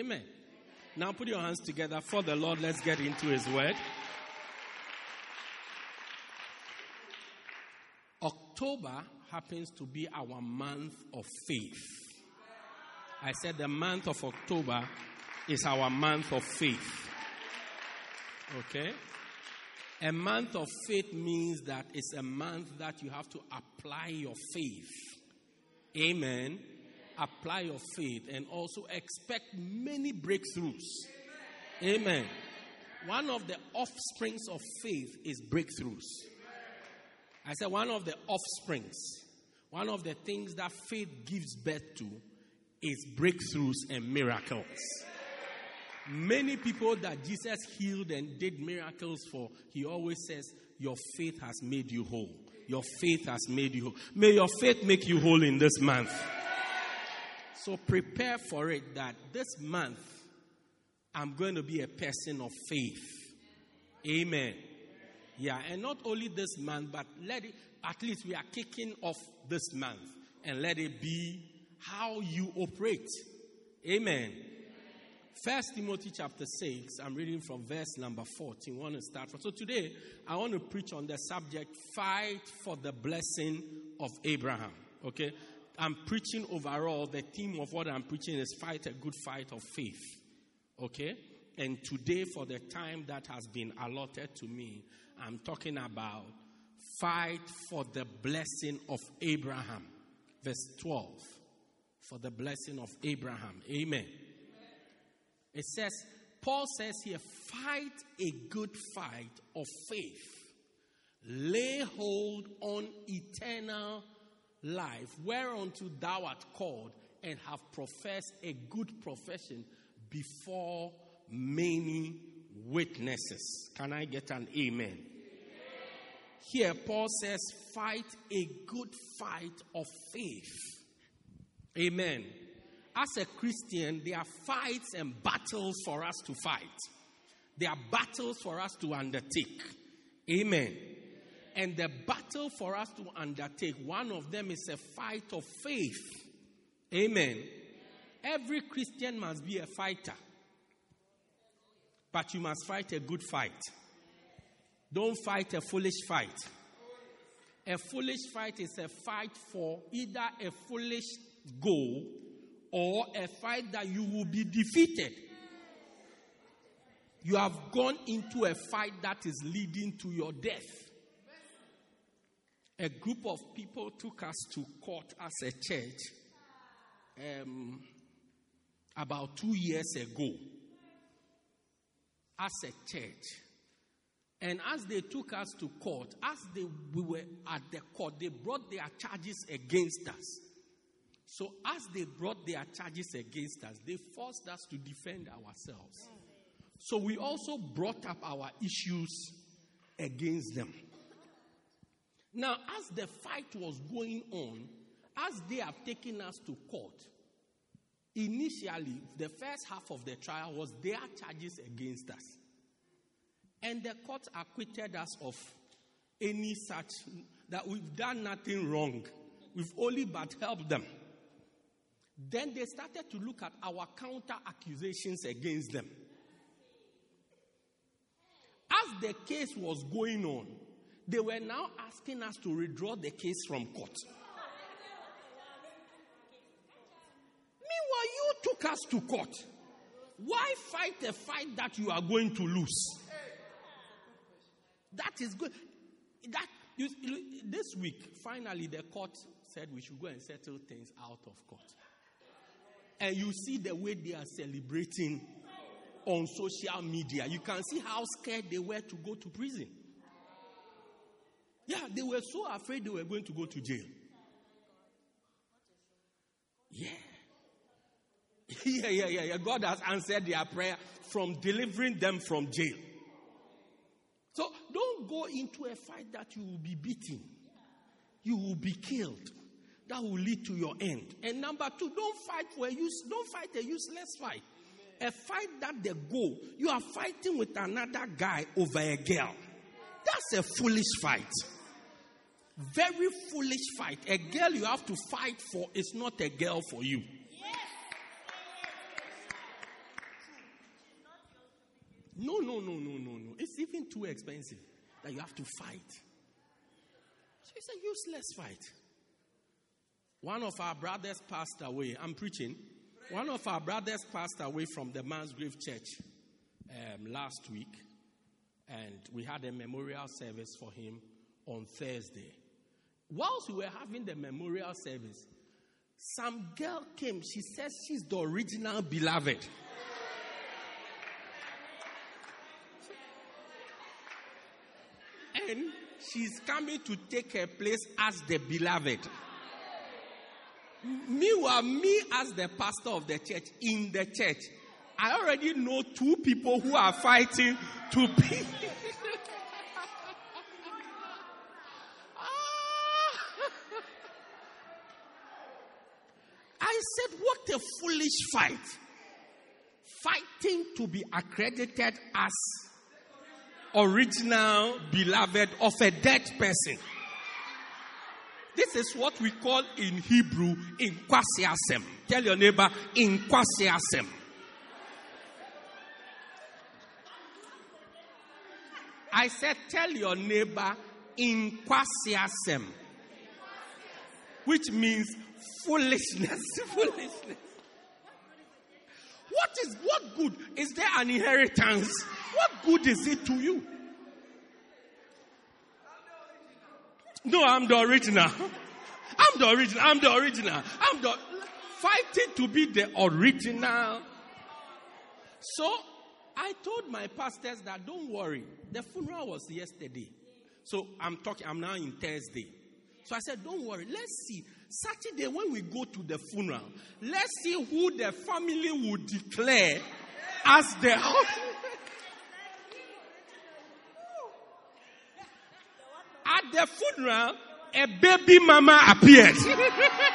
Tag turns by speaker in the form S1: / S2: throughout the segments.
S1: Amen. Now put your hands together for the Lord. Let's get into His Word. October happens to be our month of faith. I said the month of October is our month of faith. Okay? A month of faith means that it's a month that you have to apply your faith. Amen. Apply your faith and also expect many breakthroughs. Amen. One of the offsprings of faith is breakthroughs. I said one of the offsprings, one of the things that faith gives birth to is breakthroughs and miracles. Many people that Jesus healed and did miracles for, he always says, Your faith has made you whole. Your faith has made you whole. May your faith make you whole in this month. So prepare for it that this month I'm going to be a person of faith. Amen. Yeah, and not only this month, but let it, at least we are kicking off this month and let it be how you operate. Amen. First Timothy chapter 6, I'm reading from verse number 14. I want to start from. So today, I want to preach on the subject fight for the blessing of Abraham. Okay? I'm preaching overall, the theme of what I'm preaching is fight a good fight of faith. Okay? And today, for the time that has been allotted to me, I'm talking about fight for the blessing of Abraham. Verse 12. For the blessing of Abraham. Amen. It says, Paul says here, fight a good fight of faith. Lay hold on eternal life, whereunto thou art called, and have professed a good profession before many witnesses. Can I get an amen? Here, Paul says, fight a good fight of faith. Amen. As a Christian, there are fights and battles for us to fight. There are battles for us to undertake. Amen. And the battle for us to undertake, one of them is a fight of faith. Amen. Every Christian must be a fighter. But you must fight a good fight. Don't fight a foolish fight. A foolish fight is a fight for either a foolish goal or a fight that you will be defeated. You have gone into a fight that is leading to your death. A group of people took us to court as a church um, about two years ago. As a church. And as they took us to court, as they, we were at the court, they brought their charges against us. So, as they brought their charges against us, they forced us to defend ourselves. So, we also brought up our issues against them. Now, as the fight was going on, as they have taken us to court, initially, the first half of the trial was their charges against us. And the court acquitted us of any such, that we've done nothing wrong. We've only but helped them. Then they started to look at our counter accusations against them. As the case was going on, they were now asking us to withdraw the case from court. Meanwhile, you took us to court. Why fight a fight that you are going to lose? That is good. That you, this week, finally, the court said we should go and settle things out of court. And you see the way they are celebrating on social media. You can see how scared they were to go to prison. Yeah, they were so afraid they were going to go to jail. Yeah. yeah, yeah, yeah, yeah. God has answered their prayer from delivering them from jail. So don't go into a fight that you will be beaten, you will be killed. That will lead to your end. And number two, don't fight for a use, don't fight a useless fight. A fight that the goal, you are fighting with another guy over a girl. That's a foolish fight. Very foolish fight. A girl you have to fight for is not a girl for you. No, no, no, no, no, no. It's even too expensive that you have to fight. So it's a useless fight. One of our brothers passed away. I'm preaching. One of our brothers passed away from the Mansgrave Church um, last week, and we had a memorial service for him on Thursday. Whilst we were having the memorial service, some girl came. She says she's the original beloved. And she's coming to take her place as the beloved. Meanwhile, me as the pastor of the church in the church, I already know two people who are fighting to be. I said, what fight. Fighting to be accredited as original beloved of a dead person. This is what we call in Hebrew inquasiasem. Tell your neighbor inquasiasem. I said, tell your neighbor inquasiasem, which means foolishness. foolishness. What is what good? Is there an inheritance? What good is it to you? No, I'm the original. I'm the original. I'm the original. I'm the fighting to be the original. So I told my pastors that don't worry. The funeral was yesterday. So I'm talking, I'm now in Thursday. So I said, don't worry. Let's see. Saturday, when we go to the funeral, let's see who the family will declare as the. At the funeral, a baby mama appeared.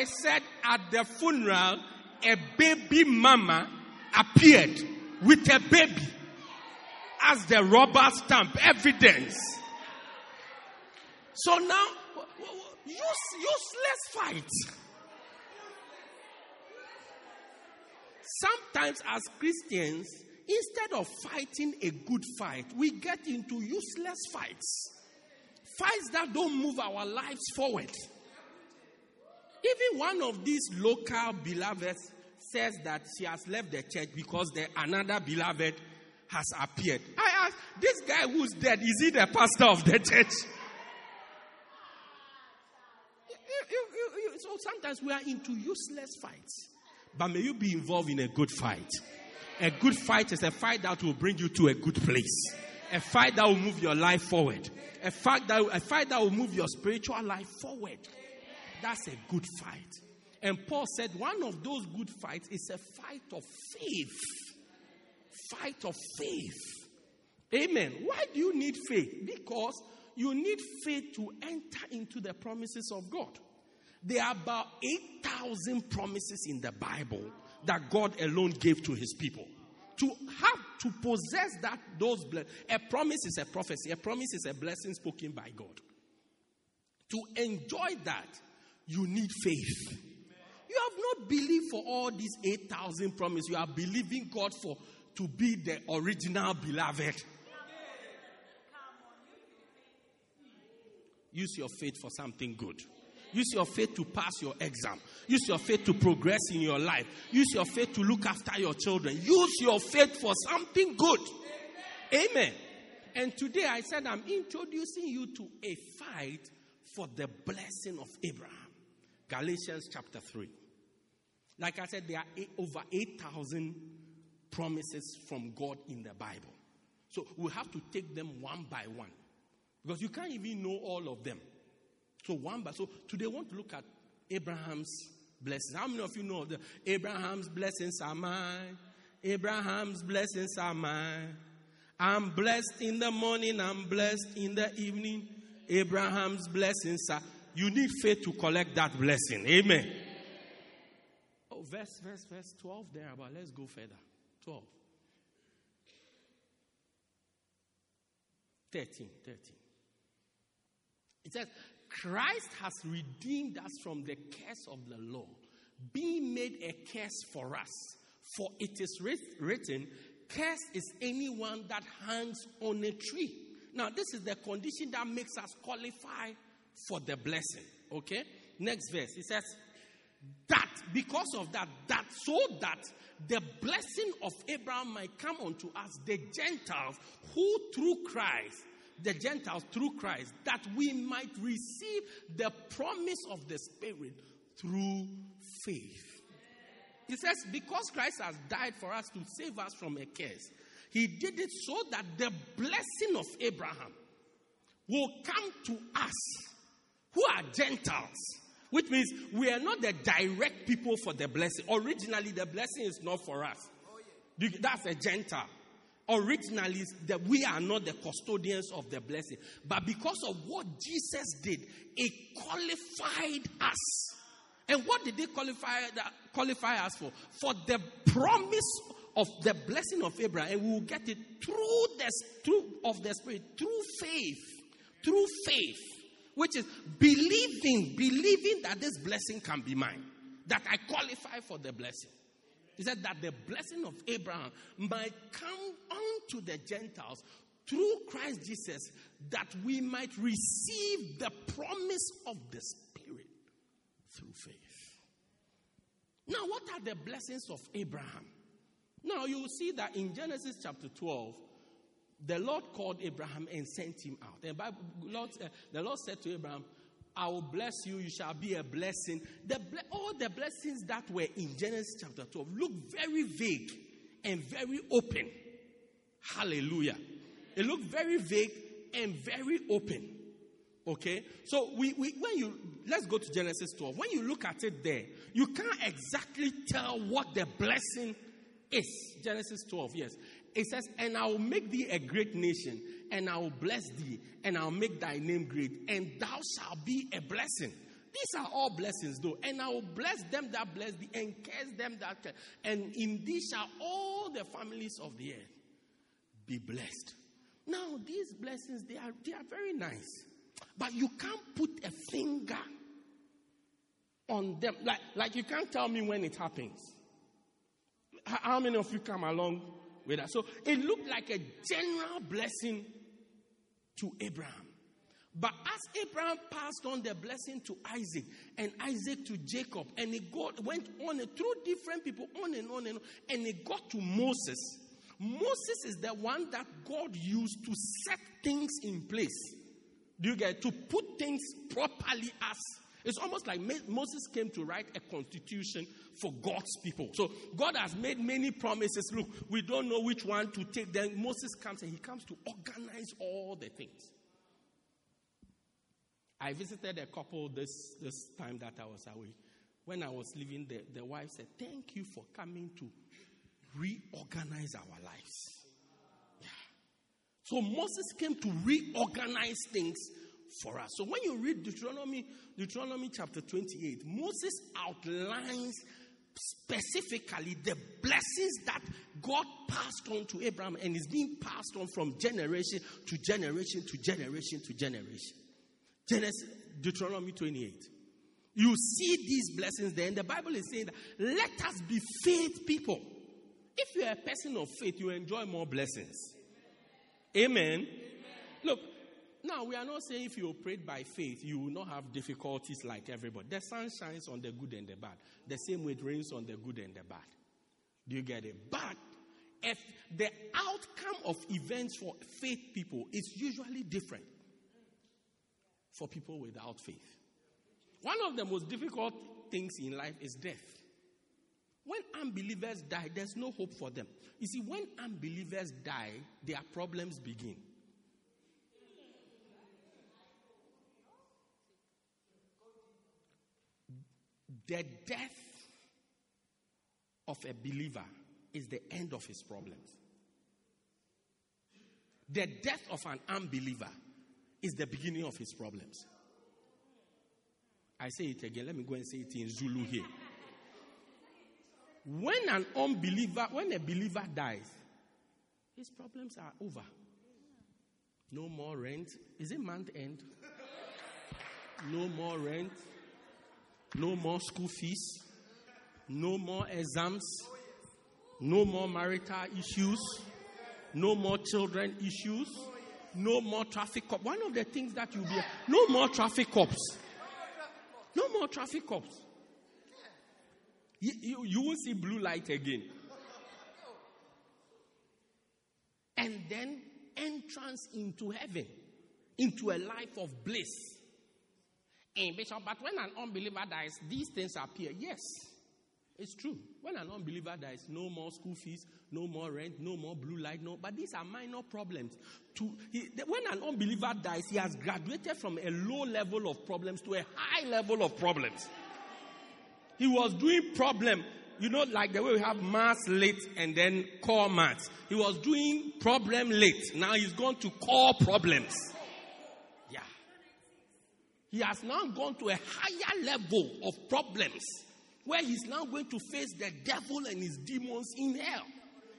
S1: I said at the funeral, a baby mama appeared with a baby as the rubber stamp evidence. So now, use, useless fight. Sometimes, as Christians, instead of fighting a good fight, we get into useless fights. Fights that don't move our lives forward. Even one of these local beloveds says that she has left the church because the another beloved has appeared. I ask, this guy who's dead, is he the pastor of the church? so sometimes we are into useless fights. But may you be involved in a good fight. A good fight is a fight that will bring you to a good place. A fight that will move your life forward. A fight that, a fight that will move your spiritual life forward. That's a good fight. And Paul said one of those good fights is a fight of faith. Fight of faith. Amen. Why do you need faith? Because you need faith to enter into the promises of God. There are about 8,000 promises in the Bible that God alone gave to his people. To have to possess that those blessings. a promise is a prophecy, a promise is a blessing spoken by God. To enjoy that, you need faith. You have not believed for all these 8,000 promises. You are believing God for to be the original beloved. Use your faith for something good. Use your faith to pass your exam. Use your faith to progress in your life. Use your faith to look after your children. Use your faith for something good. Amen. And today I said I'm introducing you to a fight for the blessing of Abraham. Galatians chapter 3. Like I said, there are eight, over 8,000 promises from God in the Bible. So we have to take them one by one. Because you can't even know all of them. So one by so today I want to look at Abraham's blessings. How many of you know the Abraham's blessings are mine? Abraham's blessings are mine. I'm blessed in the morning, I'm blessed in the evening. Abraham's blessings are you need faith to collect that blessing. Amen. Oh, verse, verse, verse 12 there, but let's go further. 12. 13, 13. It says, Christ has redeemed us from the curse of the law, being made a curse for us. For it is written, Curse is anyone that hangs on a tree. Now, this is the condition that makes us qualify for the blessing. Okay? Next verse. It says, That, because of that, that so that the blessing of Abraham might come unto us, the Gentiles, who through Christ, the Gentiles through Christ, that we might receive the promise of the Spirit through faith. He says, because Christ has died for us to save us from a curse, he did it so that the blessing of Abraham will come to us who are Gentiles, which means we are not the direct people for the blessing. Originally, the blessing is not for us. That's a Gentile. Originally, that we are not the custodians of the blessing. But because of what Jesus did, it qualified us. And what did they qualify, uh, qualify us for? For the promise of the blessing of Abraham. And we will get it through the through of the Spirit, through faith. Through faith which is believing, believing that this blessing can be mine, that I qualify for the blessing. He said that the blessing of Abraham might come unto the Gentiles through Christ Jesus, that we might receive the promise of the Spirit through faith. Now, what are the blessings of Abraham? Now, you will see that in Genesis chapter 12, the Lord called Abraham and sent him out. And Bible, Lord, uh, the Lord said to Abraham, I will bless you, you shall be a blessing. The, all the blessings that were in Genesis chapter 12 look very vague and very open. Hallelujah. It looked very vague and very open. Okay? So we, we when you let's go to Genesis 12. When you look at it there, you can't exactly tell what the blessing is. Genesis 12, yes. It says, And I will make thee a great nation, and I will bless thee, and I'll make thy name great, and thou shalt be a blessing. These are all blessings, though. And I will bless them that bless thee, and curse them that curse. And in thee shall all the families of the earth be blessed. Now, these blessings, they are, they are very nice. But you can't put a finger on them. Like, like you can't tell me when it happens. How many of you come along with that. So it looked like a general blessing to Abraham. But as Abraham passed on the blessing to Isaac and Isaac to Jacob, and it got, went on through different people, on and on and on, and it got to Moses. Moses is the one that God used to set things in place. Do you get to put things properly as it's almost like Moses came to write a constitution for God's people. So God has made many promises. Look, we don't know which one to take. Then Moses comes and he comes to organize all the things. I visited a couple this, this time that I was away. When I was leaving, the, the wife said, Thank you for coming to reorganize our lives. Yeah. So Moses came to reorganize things for us. So when you read Deuteronomy, Deuteronomy chapter 28, Moses outlines specifically the blessings that God passed on to Abraham and is being passed on from generation to generation to generation to generation. Genesis, Deuteronomy 28. You see these blessings there, and the Bible is saying that let us be faith people. If you're a person of faith, you enjoy more blessings. Amen. Amen. Look, now, we are not saying if you operate by faith, you will not have difficulties like everybody. The sun shines on the good and the bad. The same way it rains on the good and the bad. Do you get it? But if the outcome of events for faith people is usually different for people without faith. One of the most difficult things in life is death. When unbelievers die, there's no hope for them. You see, when unbelievers die, their problems begin. The death of a believer is the end of his problems. The death of an unbeliever is the beginning of his problems. I say it again. Let me go and say it in Zulu here. When an unbeliever, when a believer dies, his problems are over. No more rent. Is it month end? No more rent. No more school fees. No more exams. No more marital issues. No more children issues. No more traffic cops. One of the things that you'll be no more traffic cops. No more traffic cops. You, you, you won't see blue light again. And then entrance into heaven, into a life of bliss. In Bishop, but when an unbeliever dies, these things appear. Yes. It's true. When an unbeliever dies, no more school fees, no more rent, no more blue light, no. But these are minor problems. To he, when an unbeliever dies, he has graduated from a low level of problems to a high level of problems. He was doing problem, you know, like the way we have maths lit and then core maths. He was doing problem late. Now he's gone to core problems. He has now gone to a higher level of problems where he's now going to face the devil and his demons in hell.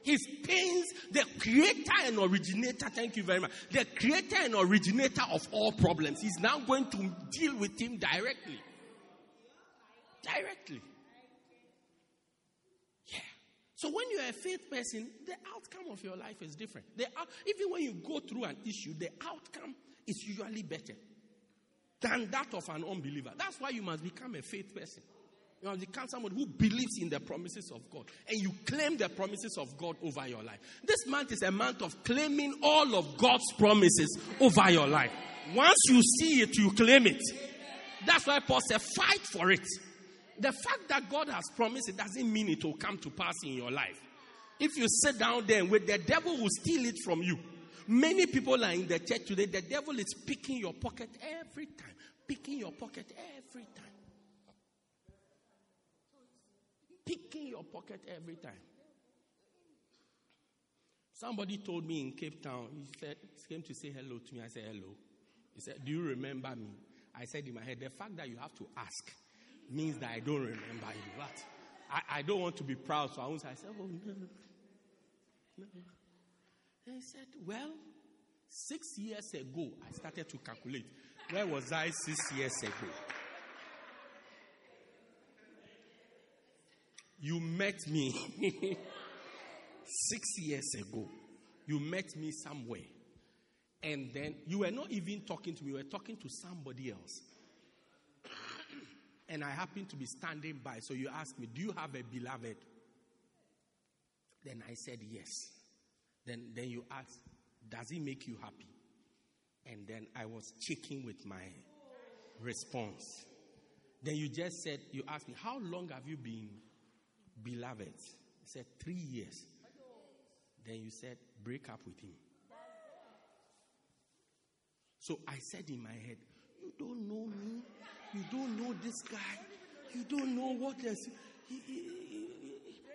S1: His pains, the creator and originator, thank you very much, the creator and originator of all problems, he's now going to deal with him directly. Directly. Yeah. So when you're a faith person, the outcome of your life is different. The, even when you go through an issue, the outcome is usually better than that of an unbeliever. That's why you must become a faith person. You must become someone who believes in the promises of God and you claim the promises of God over your life. This month is a month of claiming all of God's promises over your life. Once you see it, you claim it. That's why Paul said, fight for it. The fact that God has promised it doesn't mean it will come to pass in your life. If you sit down there and wait, the devil will steal it from you. Many people are in the church today. The devil is picking your pocket every time, picking your pocket every time. picking your pocket every time. Somebody told me in Cape Town, he said, he came to say hello to me. I said, hello. He said, do you remember me? I said in my head, the fact that you have to ask means that I don't remember you. But I, I don't want to be proud, so I I said, oh, no, no. And he said, well, six years ago, I started to calculate. Where was I six years ago? You met me six years ago. You met me somewhere. And then you were not even talking to me, you were talking to somebody else. and I happened to be standing by. So you asked me, Do you have a beloved? Then I said, Yes. Then, then you ask, Does he make you happy? And then I was checking with my response. Then you just said, You asked me, How long have you been beloved. I said, Three years. Then you said, Break up with him. So I said in my head, You don't know me. You don't know this guy. You don't know what else. He, he, he,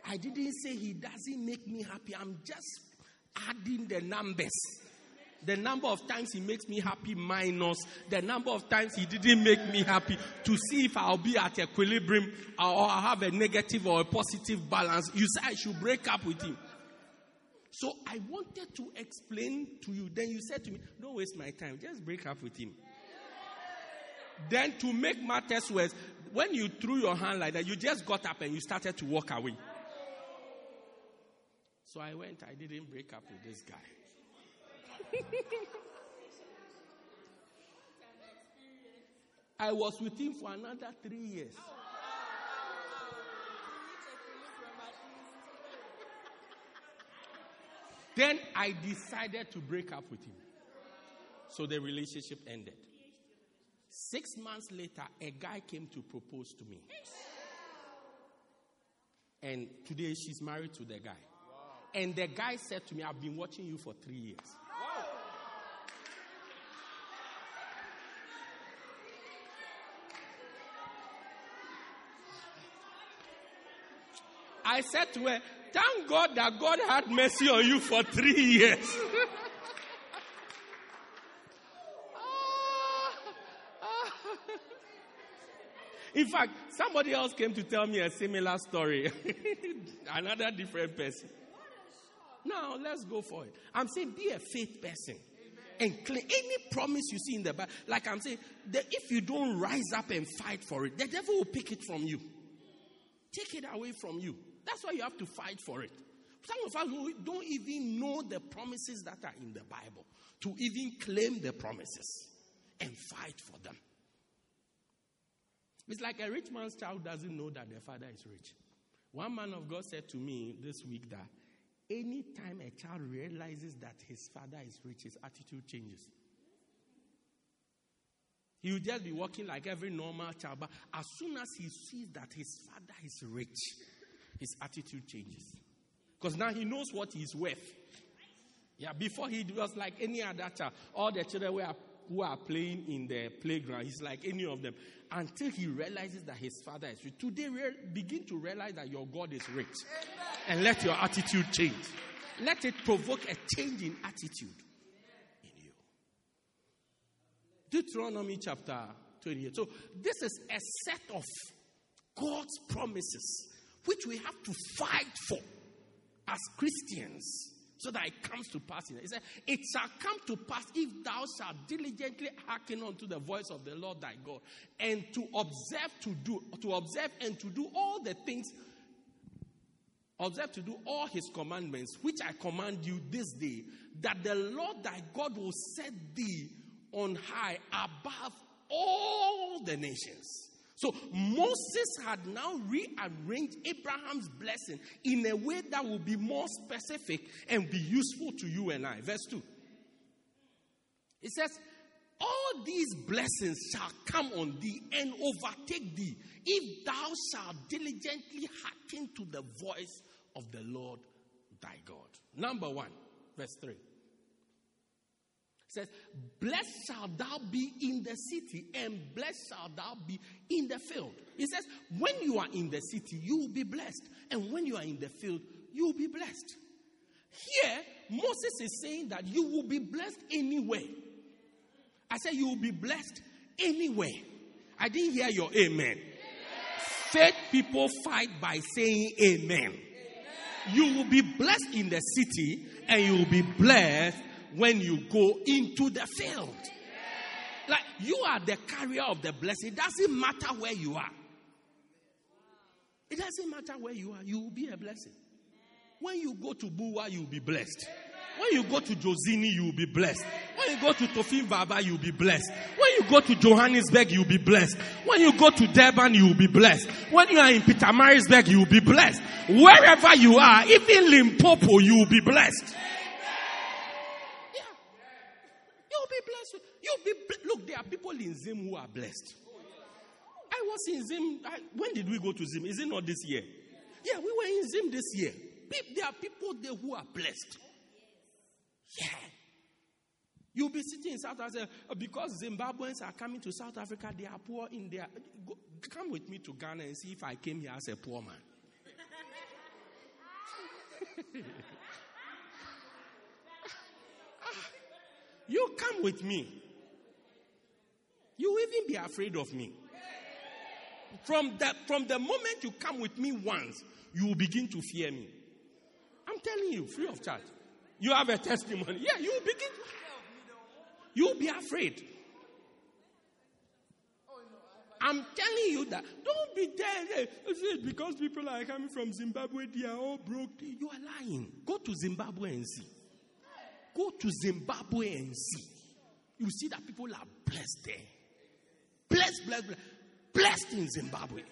S1: I didn't say he doesn't make me happy. I'm just adding the numbers the number of times he makes me happy minus the number of times he didn't make me happy to see if I'll be at equilibrium or I'll have a negative or a positive balance. You say I should break up with him. So I wanted to explain to you. Then you said to me, Don't waste my time, just break up with him. Then to make matters worse, when you threw your hand like that, you just got up and you started to walk away. So I went, I didn't break up with this guy. I was with him for another three years. Then I decided to break up with him. So the relationship ended. Six months later, a guy came to propose to me. And today she's married to the guy. And the guy said to me, I've been watching you for three years. I said to her, Thank God that God had mercy on you for three years. In fact, somebody else came to tell me a similar story. Another different person. Now, let's go for it. I'm saying be a faith person. And claim any promise you see in the Bible. Like I'm saying, that if you don't rise up and fight for it, the devil will pick it from you. Take it away from you. That's why you have to fight for it. Some of us who don't even know the promises that are in the Bible to even claim the promises and fight for them. It's like a rich man's child doesn't know that their father is rich. One man of God said to me this week that anytime a child realizes that his father is rich, his attitude changes. He will just be walking like every normal child, but as soon as he sees that his father is rich, his attitude changes. Because now he knows what he's worth. Yeah, before he was like any other child. All the children were who are playing in the playground. He's like any of them. Until he realizes that his father is rich. Today, re- begin to realize that your God is rich. And let your attitude change. Let it provoke a change in attitude in you. Deuteronomy chapter 28. So, this is a set of God's promises which we have to fight for as Christians so that it comes to pass. He said, It shall come to pass if thou shalt diligently hearken unto the voice of the Lord thy God, and to observe to do, to observe and to do all the things, observe to do all his commandments, which I command you this day, that the Lord thy God will set thee on high above all the nations. So Moses had now rearranged Abraham's blessing in a way that will be more specific and be useful to you and I. Verse 2. It says, All these blessings shall come on thee and overtake thee if thou shalt diligently hearken to the voice of the Lord thy God. Number one, verse 3 says, Blessed shalt thou be in the city, and blessed shalt thou be in the field. He says, When you are in the city, you will be blessed. And when you are in the field, you will be blessed. Here, Moses is saying that you will be blessed anyway. I said, You will be blessed anyway. I didn't hear your amen. amen. Faith people fight by saying amen. amen. You will be blessed in the city, and you will be blessed when you go into the field. Like you are the carrier of the blessing. It doesn't matter where you are. It doesn't matter where you are. You will be a blessing. When you go to Buwa, you will be blessed. When you go to Jozini, you will be blessed. When you go to Tofin Baba, you will be blessed. When you go to Johannesburg, you will be blessed. When you go to Durban, you will be blessed. When you are in Pietermaritzburg, you will be blessed. Wherever you are, even Limpopo, you will be blessed. You'll be look. There are people in Zim who are blessed. I was in Zim. I, when did we go to Zim? Is it not this year? Yeah, we were in Zim this year. There are people there who are blessed. Yeah. You'll be sitting in South Africa uh, because Zimbabweans are coming to South Africa. They are poor in their. Go, come with me to Ghana and see if I came here as a poor man. Ah, you come with me. You will even be afraid of me. From the, from the moment you come with me once, you will begin to fear me. I'm telling you, free of charge. You have a testimony. Yeah, you will begin. You will be afraid. I'm telling you that. Don't be there. Because people are coming from Zimbabwe, they are all broke. You are lying. Go to Zimbabwe and see. Go to Zimbabwe and see. You see that people are blessed there. Blessed, blessed, blessed. Blessed in Zimbabwe.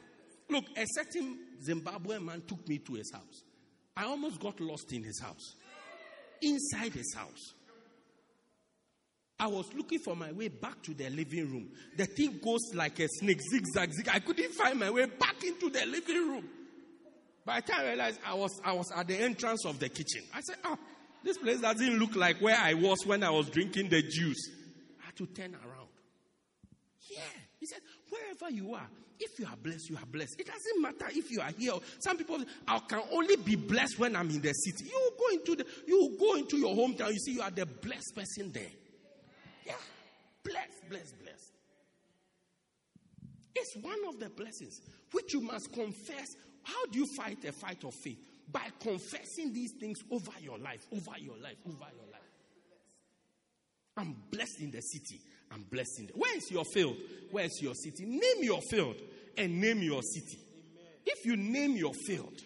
S1: Look, a certain Zimbabwean man took me to his house. I almost got lost in his house. Inside his house. I was looking for my way back to the living room. The thing goes like a snake, zigzag, zig. I couldn't find my way back into the living room. By the time I realized I was, I was at the entrance of the kitchen, I said, ah, this place doesn't look like where I was when I was drinking the juice. I had to turn around. Yeah. Wherever you are, if you are blessed, you are blessed. It doesn't matter if you are here. Some people, I can only be blessed when I'm in the city. You go into the, you go into your hometown. You see, you are the blessed person there. Yeah, blessed, blessed, blessed. It's one of the blessings which you must confess. How do you fight a fight of faith? By confessing these things over your life, over your life, over your life. I'm blessed in the city. I'm blessing in the. Where is your field? Where is your city? Name your field and name your city. Amen. If you name your field,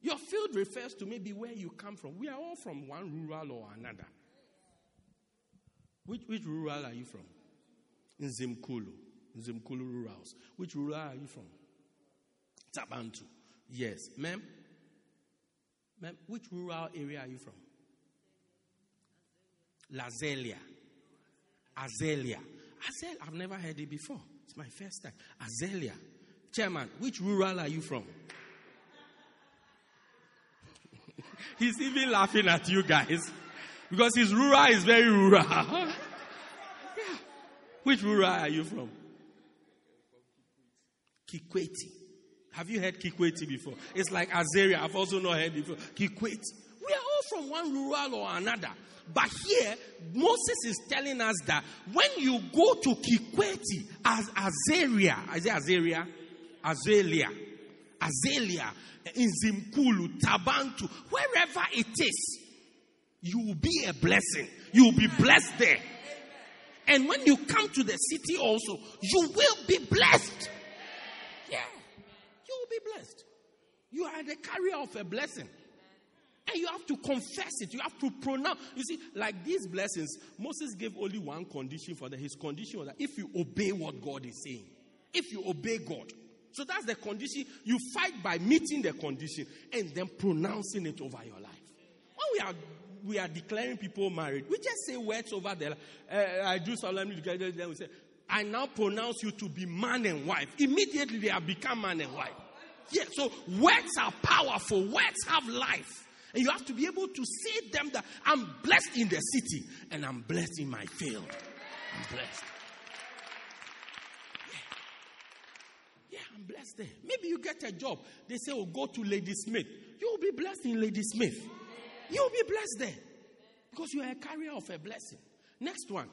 S1: your field refers to maybe where you come from. We are all from one rural or another. Which, which rural are you from? Nzimkulu. Nzimkulu rurals. Which rural are you from? Tabantu. Yes. Ma'am? Ma'am, which rural area are you from? Lazelia. Azalea. Azalea, I've never heard it before. It's my first time. Azalea. Chairman, which rural are you from? He's even laughing at you guys because his rural is very rural. yeah. Which rural are you from? Kikweti. Have you heard Kikweti before? It's like Azaria. I've also not heard before. Kikwete. From one rural or another. But here, Moses is telling us that when you go to Kikweti as Azaria, is it Azaria? Azalea, Azalea, in Zimkulu, Tabantu, wherever it is, you will be a blessing. You will be blessed there. And when you come to the city also, you will be blessed. Yeah. You will be blessed. You are the carrier of a blessing. And you have to confess it. You have to pronounce. You see, like these blessings, Moses gave only one condition for that. His condition was that if you obey what God is saying, if you obey God. So that's the condition. You fight by meeting the condition and then pronouncing it over your life. When we are we are declaring people married, we just say words over there. Uh, I do solemnly declare. Then we say, I now pronounce you to be man and wife. Immediately they have become man and wife. Yeah, so words are powerful. Words have life. And you have to be able to see them that I'm blessed in the city and I'm blessed in my field. I'm blessed. Yeah. I'm blessed there. Maybe you get a job. They say, oh, go to Ladysmith. You'll be blessed in Ladysmith. You'll be blessed there. Because you are a carrier of a blessing. Next one.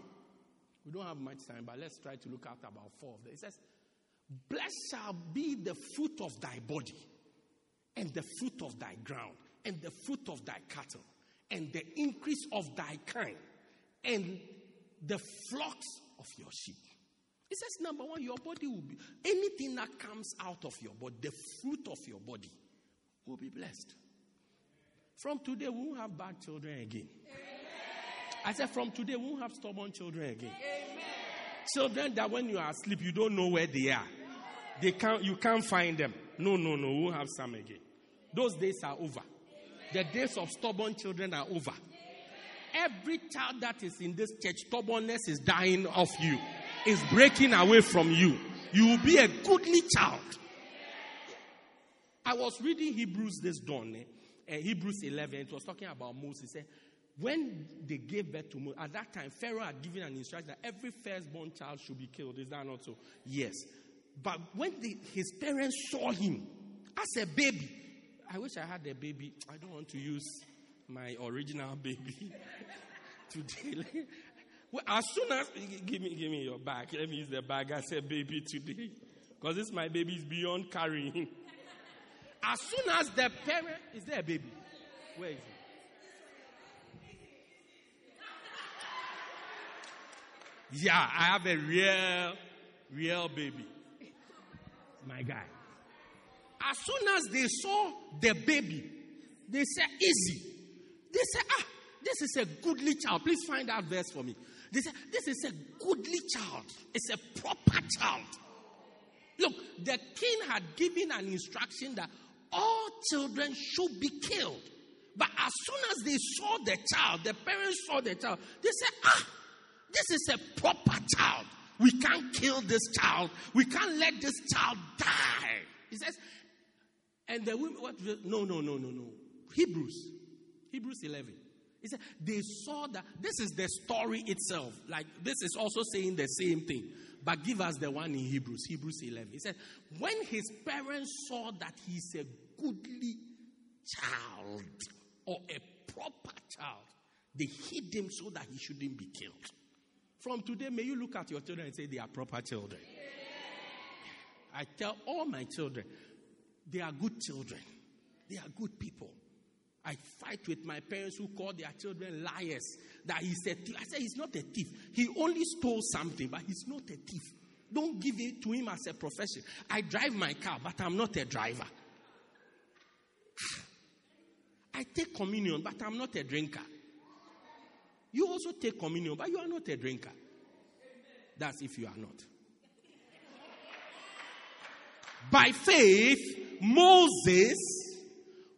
S1: We don't have much time, but let's try to look at about four of them. It says, Blessed shall be the fruit of thy body and the fruit of thy ground and the fruit of thy cattle, and the increase of thy kind, and the flocks of your sheep. It says, number one, your body will be, anything that comes out of your body, the fruit of your body, will be blessed. From today, we won't have bad children again. Amen. I said, from today, we won't have stubborn children again. Amen. Children that when you are asleep, you don't know where they are. They can't, you can't find them. No, no, no, we won't have some again. Those days are over. The days of stubborn children are over. Every child that is in this church, stubbornness is dying off you, is breaking away from you. You will be a goodly child. I was reading Hebrews this dawn, eh? uh, Hebrews 11. It was talking about Moses. Said, when they gave birth to Moses, at that time, Pharaoh had given an instruction that every firstborn child should be killed. Is that not so? Yes. But when the, his parents saw him as a baby, I wish I had a baby. I don't want to use my original baby today. well, as soon as give me give me your bag. Let me use the bag. I said baby today. Because this my baby is beyond carrying. As soon as the parent is there a baby? Where is it? Yeah, I have a real, real baby. My guy. As soon as they saw the baby, they said, Easy. They said, Ah, this is a goodly child. Please find that verse for me. They said, This is a goodly child. It's a proper child. Look, the king had given an instruction that all children should be killed. But as soon as they saw the child, the parents saw the child, they said, Ah, this is a proper child. We can't kill this child. We can't let this child die. He says, And the women, what? No, no, no, no, no. Hebrews. Hebrews 11. He said, they saw that this is the story itself. Like, this is also saying the same thing. But give us the one in Hebrews, Hebrews 11. He said, when his parents saw that he's a goodly child or a proper child, they hid him so that he shouldn't be killed. From today, may you look at your children and say they are proper children. I tell all my children, they are good children. They are good people. I fight with my parents who call their children liars. That he's a thief. I said he's not a thief. He only stole something, but he's not a thief. Don't give it to him as a profession. I drive my car, but I'm not a driver. I take communion, but I'm not a drinker. You also take communion, but you are not a drinker. That's if you are not. By faith, Moses,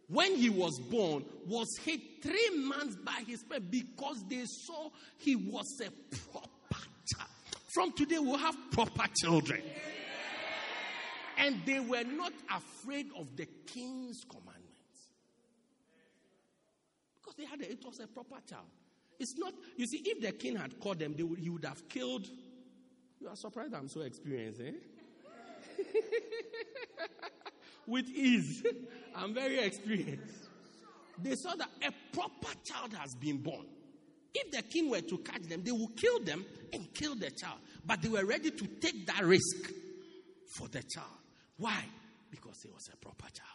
S1: when he was born, was hid three months by his parents because they saw he was a proper child. From today, we'll have proper children. And they were not afraid of the king's commandments. Because they had a, it was a proper child. It's not, you see, if the king had caught them, would, he would have killed. You are surprised I'm so experienced, eh? With ease. I'm very experienced. They saw that a proper child has been born. If the king were to catch them, they would kill them and kill the child. But they were ready to take that risk for the child. Why? Because he was a proper child.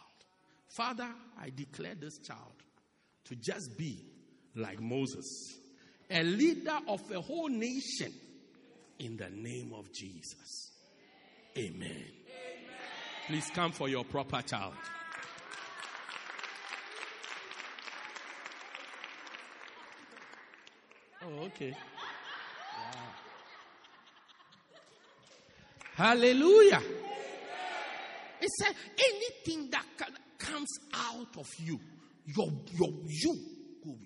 S1: Father, I declare this child to just be like Moses, a leader of a whole nation in the name of Jesus. Amen. Amen. Please come for your proper child. Oh, okay. Wow. Hallelujah. It said anything that comes out of you, your, your you,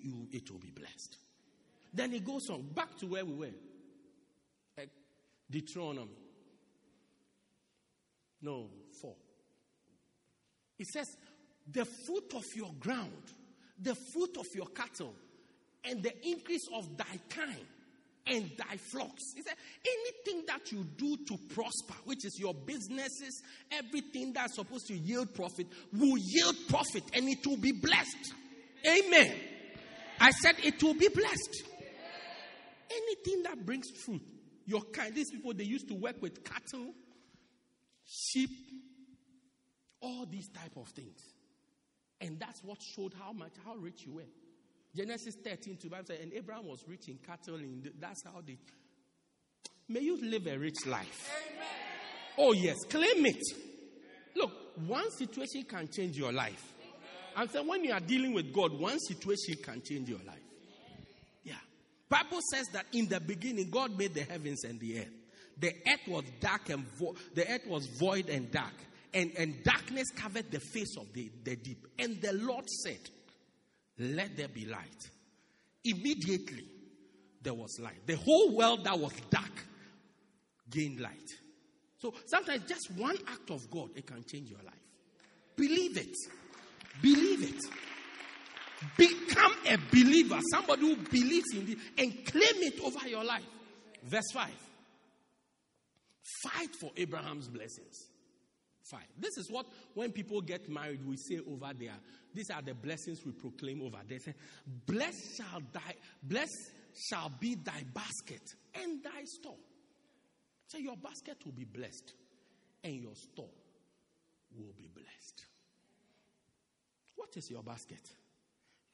S1: you, it will be blessed. Then he goes on back to where we were. Eh, Deuteronomy. No, four. It says, the fruit of your ground, the fruit of your cattle, and the increase of thy kine and thy flocks. He said, anything that you do to prosper, which is your businesses, everything that's supposed to yield profit, will yield profit and it will be blessed. Amen. I said it will be blessed. Anything that brings fruit, your kine, these people, they used to work with cattle, sheep, all these type of things. And that's what showed how much, how rich you were. Genesis 13 to Bible says, and Abraham was rich in cattle, and that's how they. May you live a rich life. Amen. Oh, yes, claim it. Look, one situation can change your life. I'm saying when you are dealing with God, one situation can change your life. Yeah. Bible says that in the beginning, God made the heavens and the earth. The earth was dark and vo- the earth was void and dark, and, and darkness covered the face of the, the deep. And the Lord said, let there be light. Immediately, there was light. The whole world that was dark gained light. So sometimes just one act of God, it can change your life. Believe it. Believe it. Become a believer, somebody who believes in it, and claim it over your life. Verse 5. Fight for Abraham's blessings. Fight. This is what, when people get married, we say over there. These are the blessings we proclaim over there. Say, blessed shall thy, blessed shall be thy basket and thy store. So your basket will be blessed and your store will be blessed. What is your basket?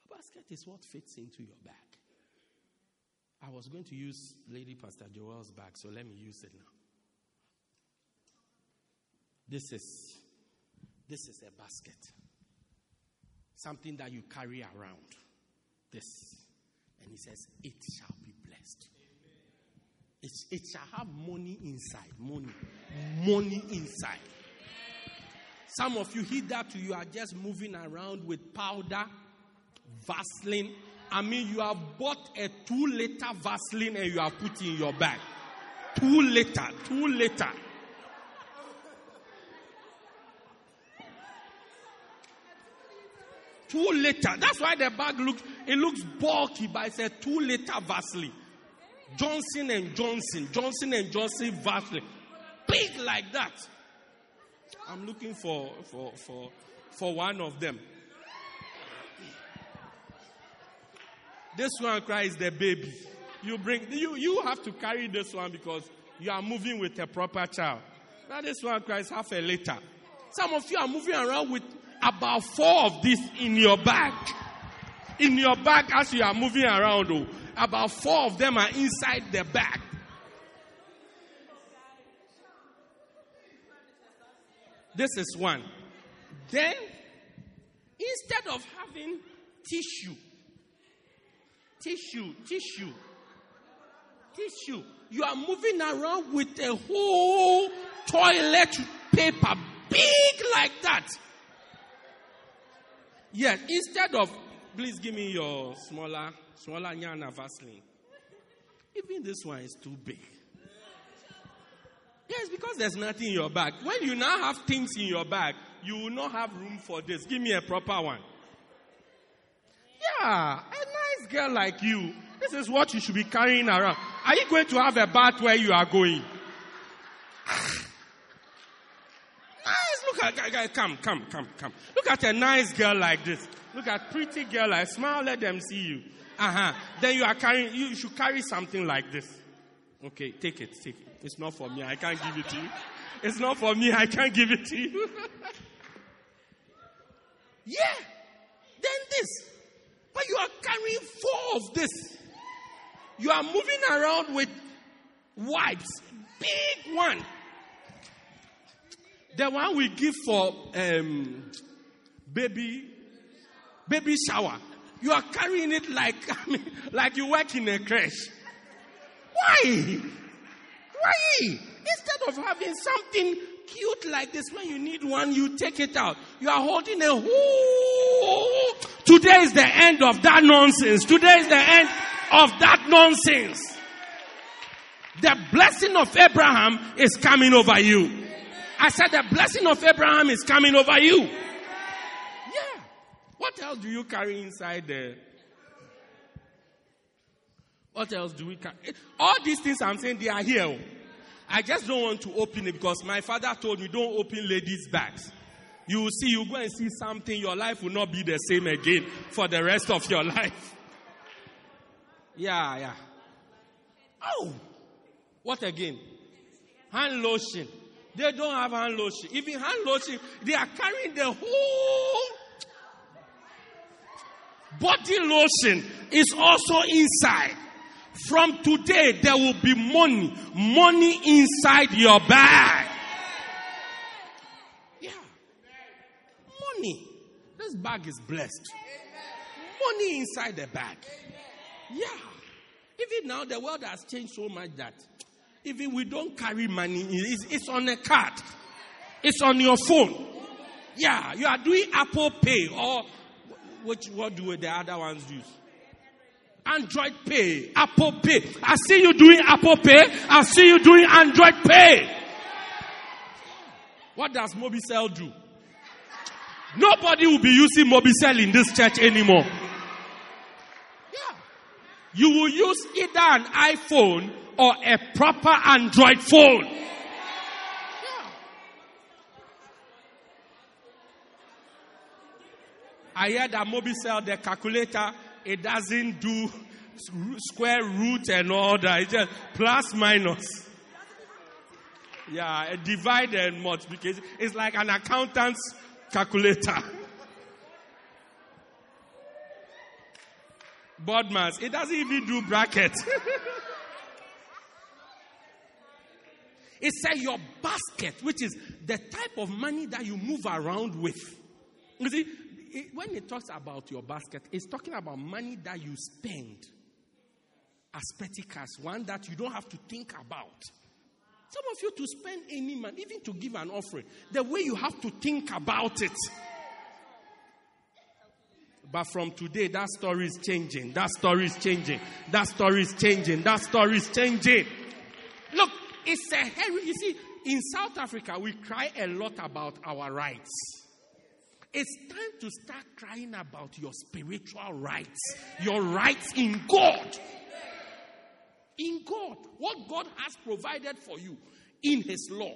S1: Your basket is what fits into your bag. I was going to use Lady Pastor Joel's bag, so let me use it now. This is this is a basket. Something that you carry around. This. And he says, It shall be blessed. It, it shall have money inside. Money. Money inside. Some of you hear that you are just moving around with powder, Vaseline. I mean, you have bought a two liter Vaseline and you are putting in your bag. Two liter, two liter. Two liter. That's why the bag looks it looks bulky, but it's a two liter Vaseline. Johnson and Johnson, Johnson and Johnson Vaseline, big like that. I'm looking for for for for one of them. This one cries the baby. You bring you you have to carry this one because you are moving with a proper child. Now this one cries half a liter. Some of you are moving around with about four of these in your bag. In your bag as you are moving around, oh, about four of them are inside the bag. This is one. Then, instead of having tissue, tissue, tissue, tissue, you are moving around with a whole toilet paper, big like that. Yes, instead of, please give me your smaller, smaller Yana Vaseline. Even this one is too big. Yes, because there's nothing in your bag. When you now have things in your bag, you will not have room for this. Give me a proper one. Yeah, a nice girl like you. This is what you should be carrying around. Are you going to have a bath where you are going? nice. Look at, come, come, come, come. Look at a nice girl like this. Look at pretty girl like smile. Let them see you. Uh huh. Then you are carrying. You should carry something like this. Okay, take it, take it. It's not for me. I can't give it to you. It's not for me. I can't give it to you. yeah. Then this. But you are carrying four of this. You are moving around with wipes. Big one. The one we give for um, baby baby shower. You are carrying it like I mean, like you work in a creche. Why? Why? Instead of having something cute like this, when you need one, you take it out. You are holding a whole. Today is the end of that nonsense. Today is the end of that nonsense. The blessing of Abraham is coming over you. I said the blessing of Abraham is coming over you. Yeah. What else do you carry inside there? What else do we carry? All these things I'm saying, they are here. Oh. I just don't want to open it because my father told me don't open ladies' bags. You will see, you go and see something, your life will not be the same again for the rest of your life. Yeah, yeah. Oh, what again? Hand lotion. They don't have hand lotion. Even hand lotion, they are carrying the whole body lotion is also inside. From today, there will be money, money inside your bag. Yeah. Money. This bag is blessed. Money inside the bag. Yeah. Even now, the world has changed so much that even we don't carry money, it's, it's on a card, it's on your phone. Yeah, you are doing Apple Pay or which what do the other ones use? Android Pay, Apple Pay. I see you doing Apple Pay. I see you doing Android Pay. What does Mobicel do? Nobody will be using Mobicel in this church anymore. Yeah. You will use either an iPhone or a proper Android phone. Yeah. I heard that Mobicel, the calculator, it doesn't do square root and all that. It's just plus minus. Yeah, a divide and multiplication. It's like an accountant's calculator. BODMAS, it doesn't even do brackets. it says your basket, which is the type of money that you move around with. You see, it, when it talks about your basket, it's talking about money that you spend as petty cash, one that you don't have to think about. Some of you to spend any money, even to give an offering, the way you have to think about it. But from today, that story is changing. That story is changing. That story is changing. That story is changing. It's a heritage. You see, in South Africa, we cry a lot about our rights. It's time to start crying about your spiritual rights, your rights in God. In God. What God has provided for you in His law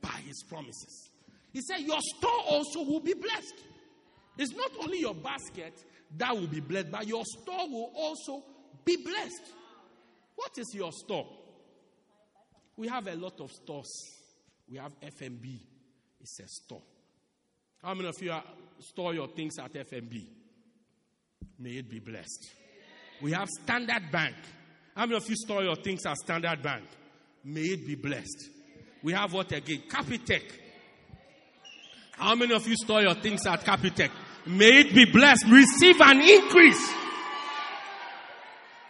S1: by His promises. He said, Your store also will be blessed. It's not only your basket that will be blessed, but your store will also be blessed. What is your store? We have a lot of stores. We have FNB, it's a store. How many of you are, store your things at FNB? May it be blessed. We have Standard Bank. How many of you store your things at Standard Bank? May it be blessed. We have what again? Capitec. How many of you store your things at Capitec? May it be blessed. Receive an increase.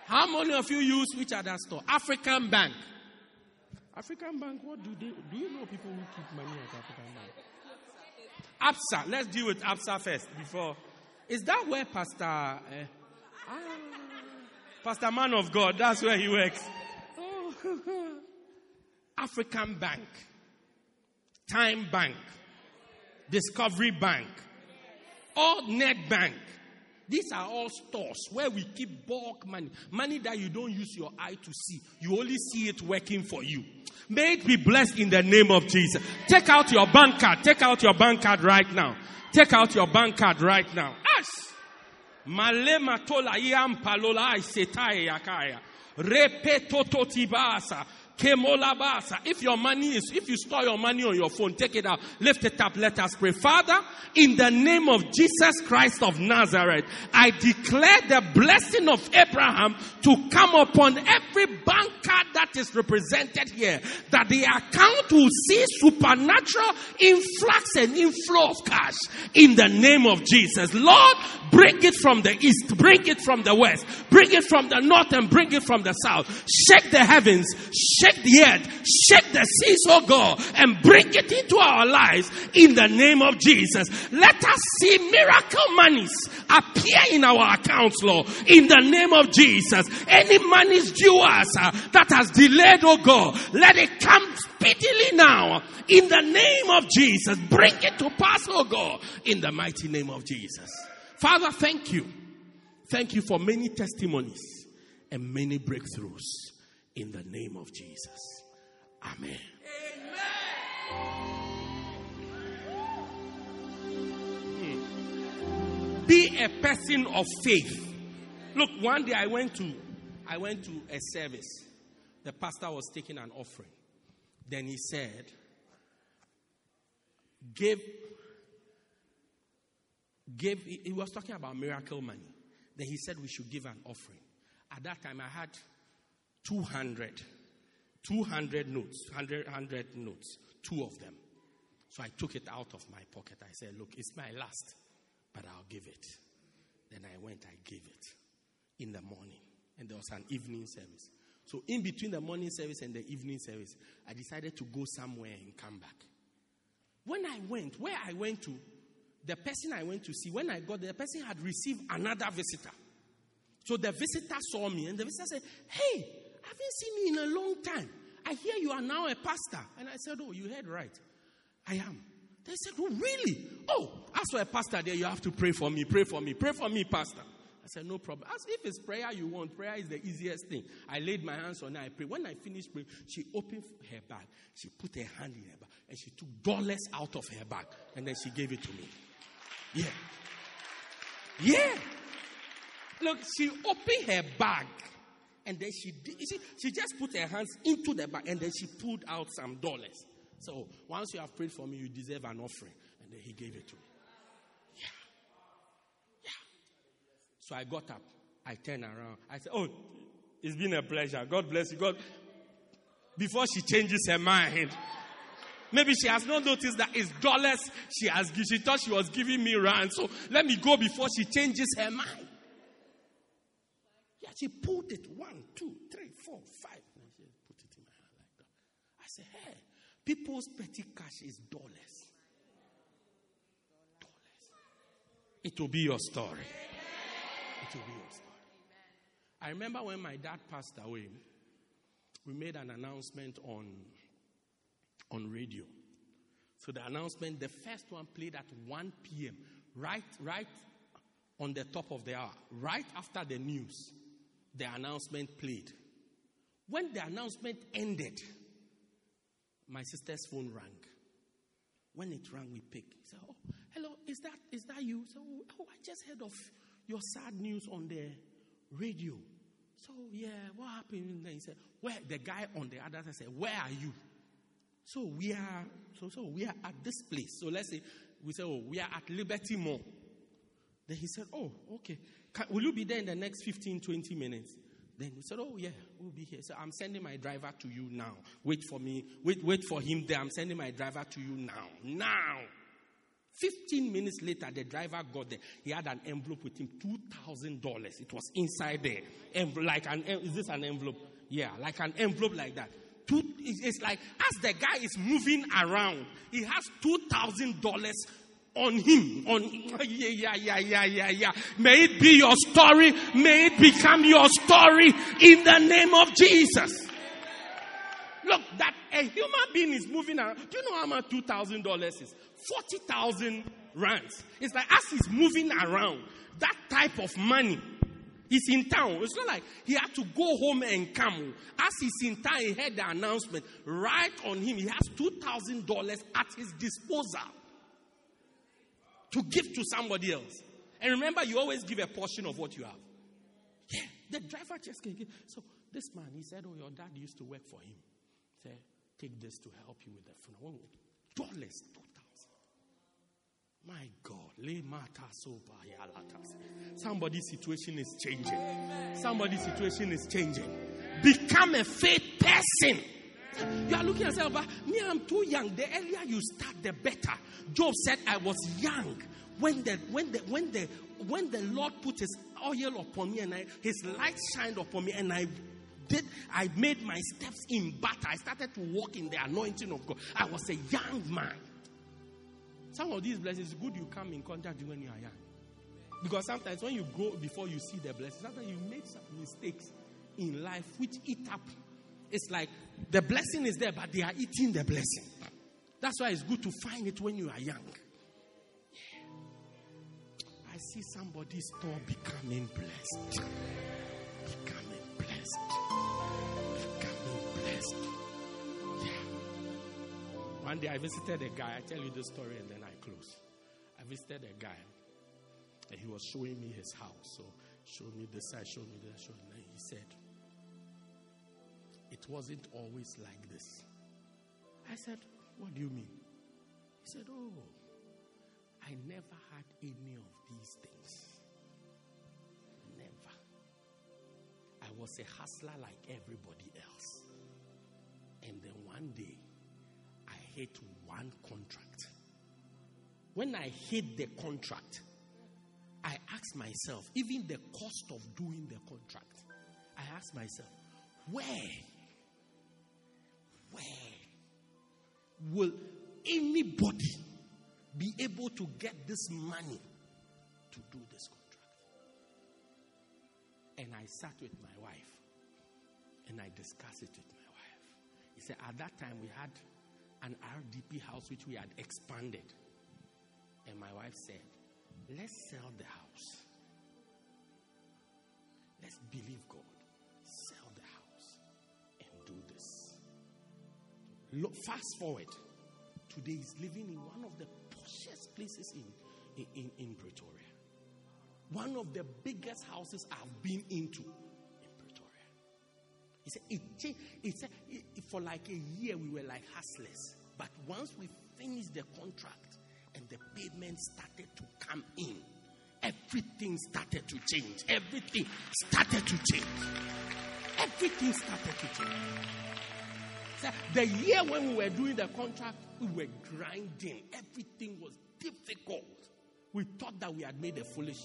S1: How many of you use which other store? African Bank. African Bank, what do they do you know people who keep money at African Bank? ABSA. Let's deal with ABSA first before. Is that where Pastor uh, ah, Pastor Man of God, that's where he works. Oh. African Bank, TymeBank, Discovery Bank, all Net Bank. These are all stores where we keep bulk money. Money that you don't use your eye to see. You only see it working for you. May it be blessed in the name of Jesus. Take out your bank card. Take out your bank card right now. Take out your bank card right now. Ash. Male matola yam palola setai yakaya. Repetototibasa. If your money is, if you store your money on your phone, take it out, lift it up, let us pray. Father, in the name of Jesus Christ of Nazareth, I declare the blessing of Abraham to come upon every bank card that is represented here, that the account will see supernatural influx and inflow of cash in the name of Jesus. Lord, bring it from the east, bring it from the west, bring it from the north, and bring it from the south. Shake the heavens, shake shake the earth, shake the seas, oh God, and bring it into our lives in the name of Jesus. Let us see miracle monies appear in our accounts, Lord, in the name of Jesus. Any monies due us uh, that has delayed, oh God, let it come speedily now in the name of Jesus. Bring it to pass, oh God, in the mighty name of Jesus. Father, thank you. Thank you for many testimonies and many breakthroughs in the name of Jesus. Amen. Hmm. Be a person of faith. Look, one day I went to I went to a service. The pastor was taking an offering. Then he said, give give he was talking about miracle money. Then he said we should give an offering. At that time I had 200. 200 notes, 100, 100 notes, two of them. So I took it out of my pocket. I said, Look, it's my last, but I'll give it. Then I went, I gave it in the morning. And there was an evening service. So, in between the morning service and the evening service, I decided to go somewhere and come back. When I went, where I went to, the person I went to see, when I got there, the person had received another visitor. So the visitor saw me and the visitor said, Hey, I haven't seen you in a long time. I hear you are now a pastor. And I said, Oh, you heard right. I am. They said, Oh, really? Oh, as for a pastor there, you have to pray for me. Pray for me. Pray for me, pastor. I said, No problem. As if it's prayer you want, prayer is the easiest thing. I laid my hands on her, I prayed. When I finished praying, she opened her bag. She put her hand in her bag and she took dollars out of her bag and then she gave it to me. Yeah. Yeah. Look, she opened her bag and then she did, see, she just put her hands into the bag and then she pulled out some dollars. So once you have prayed for me, you deserve an offering. And then he gave it to me. Yeah. Yeah. So I got up. I turned around. I said, Oh, it's been a pleasure. God bless you. God. Before she changes her mind. Maybe she has not noticed that it's dollars she has She thought she was giving me rand. So let me go before she changes her mind. She pulled it one, two, three, four, five. And she put it in my hand like that. I said, hey, people's petty cash is dollars. Dollars. It will be your story. It will be your story. I remember when my dad passed away, we made an announcement on, on radio. So the announcement, the first one played at 1 p.m. right, right on the top of the hour, right after the news, the announcement played. When the announcement ended, my sister's phone rang. When it rang, we picked. He said, Oh, hello, is that is that you? So, oh, I just heard of your sad news on the radio. So, yeah, what happened? And then he said, Where the guy on the other side said, Where are you? So we are so so we are at this place. So let's say we say, Oh, we are at Liberty Mall. Then he said, Oh, okay. Can, will you be there in the next 15, 20 minutes? Then he said, Oh, yeah, we'll be here. So I'm sending my driver to you now. Wait for me. Wait, wait for him there. I'm sending my driver to you now. Now. 15 minutes later, the driver got there. He had an envelope with him, $2,000. It was inside there. Like an, is this an envelope? Yeah, like an envelope like that. Two, it's like, as the guy is moving around, he has $2,000 on him. On yeah, yeah, yeah, yeah, yeah, yeah. May it be your story. May it become your story in the name of Jesus. Look, that a human being is moving around. Do you know how much two thousand dollars is? Forty thousand rands. It's like as he's moving around, that type of money. He's in town. It's not like he had to go home and come. As he's in town, he heard the announcement. Right on him, he has two thousand dollars at his disposal to give to somebody else. And remember, you always give a portion of what you have. Yeah, the driver just can give. So this man, he said, Oh, your dad used to work for him. Say, take this to help you with the funeral. Oh, dollars, two thousand. My God, Somebody's situation is changing. Somebody's situation is changing. Become a faith person. You are looking at yourself, but me, I'm too young. The earlier you start, the better. Job said, I was young when the when the when the when the Lord put his oil upon me and I, his light shined upon me and I did I made my steps in battle. I started to walk in the anointing of God. I was a young man. Some of these blessings, good you come in contact when you are young. Because sometimes when you grow before you see the blessings, sometimes you make some mistakes in life which eat up. It's like the blessing is there, but they are eating the blessing. That's why it's good to find it when you are young. I see somebody's store becoming blessed. Becoming blessed. Becoming blessed. Yeah. One day I visited a guy. I tell you the story and then I close. I visited a guy and he was showing me his house. So showed me this side, showed me showed me. He said, It wasn't always like this. I said, What do you mean? He said, Oh, I never had any of these things. Never. I was a hustler like everybody else. And then one day, I hit one contract. When I hit the contract, I asked myself, even the cost of doing the contract, I asked myself, where, will anybody be able to get this money to do this contract? And I sat with my wife and I discussed it with my wife. He said, at that time we had an RDP house which we had expanded. And my wife said, let's sell the house. Let's believe God. Look, fast forward. Today he's living in one of the poshest places in, in, in Pretoria. One of the biggest houses I've been into in Pretoria. He said, it, it said it, for like a year we were like hustlers. But once we finished the contract and the payment started to come in, everything started to change. Everything started to change. Everything started to change. The year when we were doing the contract, we were grinding. Everything was difficult. We thought that we had made a foolish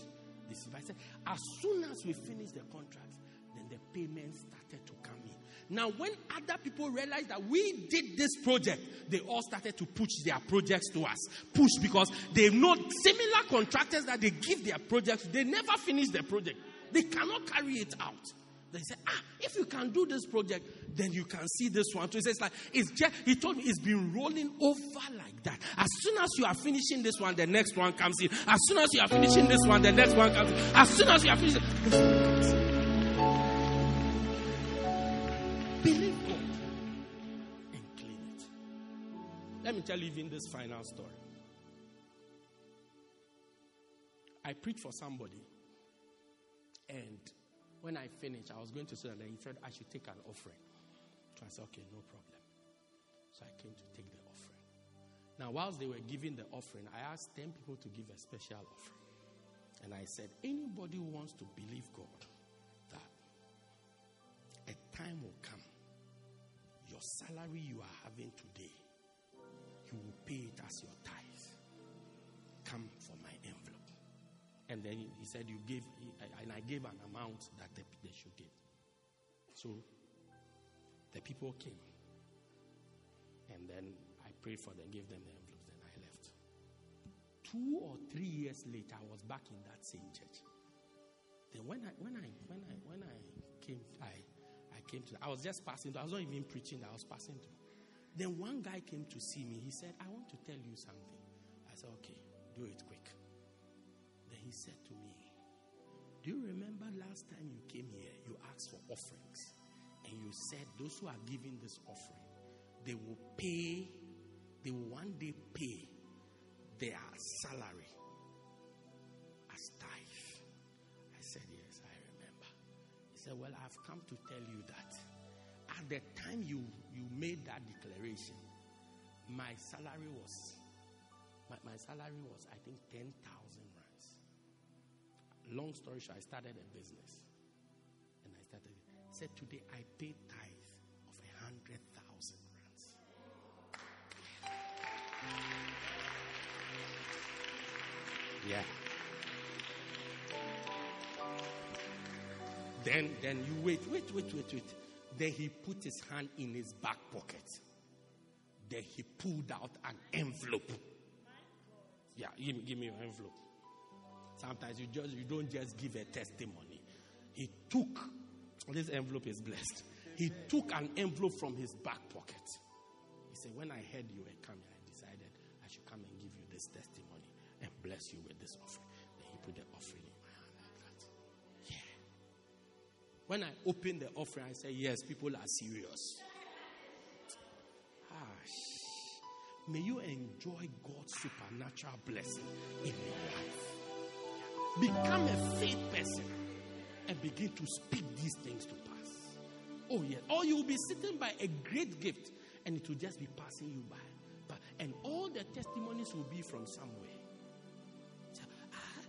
S1: decision. I said, as soon as we finished the contract, then the payments started to come in. Now, when other people realized that we did this project, they all started to push their projects to us. Push because they know similar contractors that they give their projects, they never finish the project. They cannot carry it out. They said, ah, if you can do this project, then you can see this one too. He says, like, it's just, he told me it's been rolling over like that. As soon as you are finishing this one, the next one comes in. As soon as you are finishing this one, the next one comes in. As soon as you are finishing. Believe God and claim it. Let me tell you even this final story. I preached for somebody, and when I finished, I was going to say that he said I should take an offering. So I said, okay, no problem. So I came to take the offering. Now, whilst they were giving the offering, I asked 10 people to give a special offering. And I said, anybody who wants to believe God that a time will come, your salary you are having today, you will pay it as your tithe. Come for my envelope. And then he said, You gave, and I gave an amount that they, should give. So the people came. And then I prayed for them, gave them the envelopes, then I left. Two or three years later, I was back in that same church. Then when I when I when I when I came, I I came to I was just passing through. I was not even preaching, I was passing through. Then one guy came to see me. He said, I want to tell you something. I said, Okay, do it quick. Then he said to me, Do you remember last time you came here, you asked for offerings? And you said those who are giving this offering, they will pay, they will one day pay their salary as tithe. I said, Yes, I remember. He said, Well, I've come to tell you that at the time you, you made that declaration, my salary was my, my salary was I think ten thousand. Long story short, I started a business. And I started said today I paid tithe of a hundred thousand rands. Yeah. Then, then you wait, wait, wait, wait, wait. Then he put his hand in his back pocket. Then he pulled out an envelope. Yeah, give give me your envelope. Sometimes you just you don't just give a testimony. He took this envelope is blessed. He took an envelope from his back pocket. He said, When I heard you were coming, I decided I should come and give you this testimony and bless you with this offering. Then he put the offering in my hand like that. Yeah. When I opened the offering, I said, Yes, people are serious. Ah, may you enjoy God's supernatural blessing in your life. Become a faith person and begin to speak these things to pass. Oh, yeah. Or you will be sitting by a great gift and it will just be passing you by. But, and all the testimonies will be from somewhere. So, ah,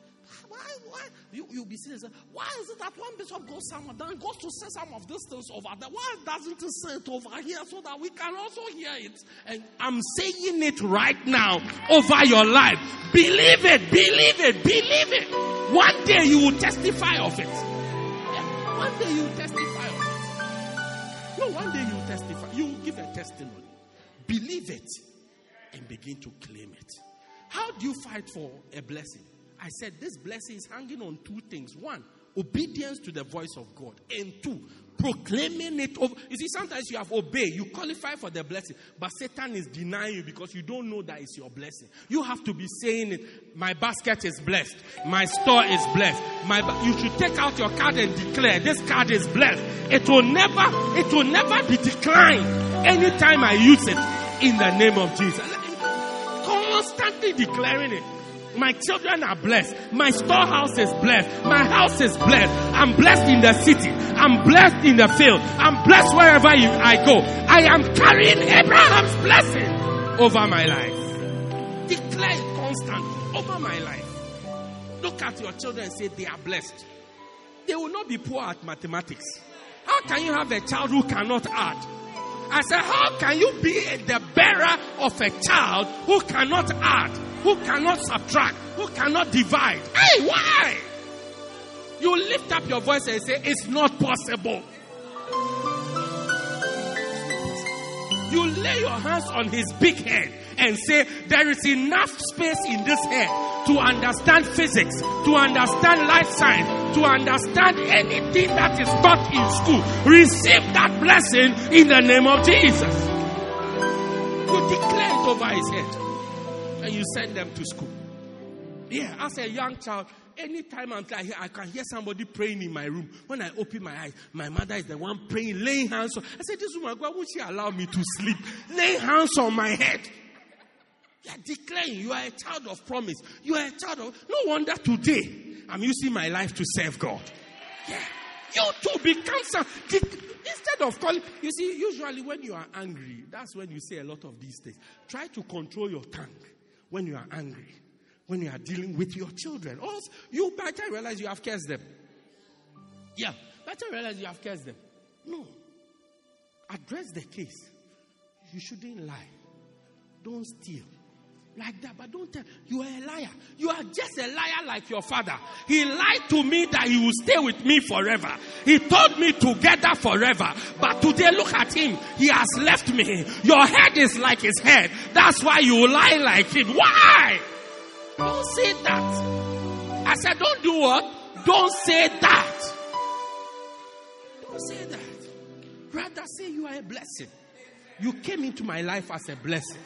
S1: why, why? You, you'll be sitting and say, why is it that one bishop goes somewhere, then goes to say some of these things over there? Why doesn't he say it over here so that we can also hear it? And I'm saying it right now over your life. Believe it, believe it, believe it. One day you will testify of it. Yeah, one day you will testify of it. No, one day you will testify. You will give a testimony. Believe it and begin to claim it. How do you fight for a blessing? I said this blessing is hanging on two things. One, obedience to the voice of God. And two, proclaiming it over. You see, sometimes you have obeyed, you qualify for the blessing, but Satan is denying you because you don't know that it's your blessing. You have to be saying it. My basket is blessed. My store is blessed. My ba-. you should take out your card and declare this card is blessed. It will never, it will never be declined anytime I use it in the name of Jesus. Constantly declaring it. My children are blessed. My storehouse is blessed. My house is blessed. I'm blessed in the city. I'm blessed in the field. I'm blessed wherever I go. I am carrying Abraham's blessing over my life. Declare it constantly over my life. Look at your children and say they are blessed. They will not be poor at mathematics. How can you have a child who cannot add? I said, how can you be the bearer of a child who cannot add, who cannot subtract, who cannot divide? Hey, why? You lift up your voice and say, it's not possible. You lay your hands on his big head and say, There is enough space in this head to understand physics, to understand life science, to understand anything that is taught in school. Receive that blessing in the name of Jesus. You declare it over his head and you send them to school. Yeah, as a young child, anytime I'm I, I can hear somebody praying in my room. When I open my eyes, my mother is the one praying, laying hands on. I said, This woman, why won't she allow me to sleep? Laying hands on my head. You are declaring you are a child of promise. You are a child of. No wonder today I'm using my life to serve God. Yeah. You too become some. Instead of calling, you see, usually when you are angry, that's when you say a lot of these things. Try to control your tongue when you are angry when you are dealing with your children. Or you better realize you have cursed them. Yeah, better realize you have cursed them. No. Address the case. You shouldn't lie. Don't steal. Like that, but don't tell. You are a liar. You are just a liar like your father. He lied to me that he will stay with me forever. He told me together forever. But today, look at him. He has left me. Your head is like his head. That's why you lie like him. Why? Don't say that. I said, don't do what? Don't say that. Don't say that. Rather say you are a blessing. You came into my life as a blessing.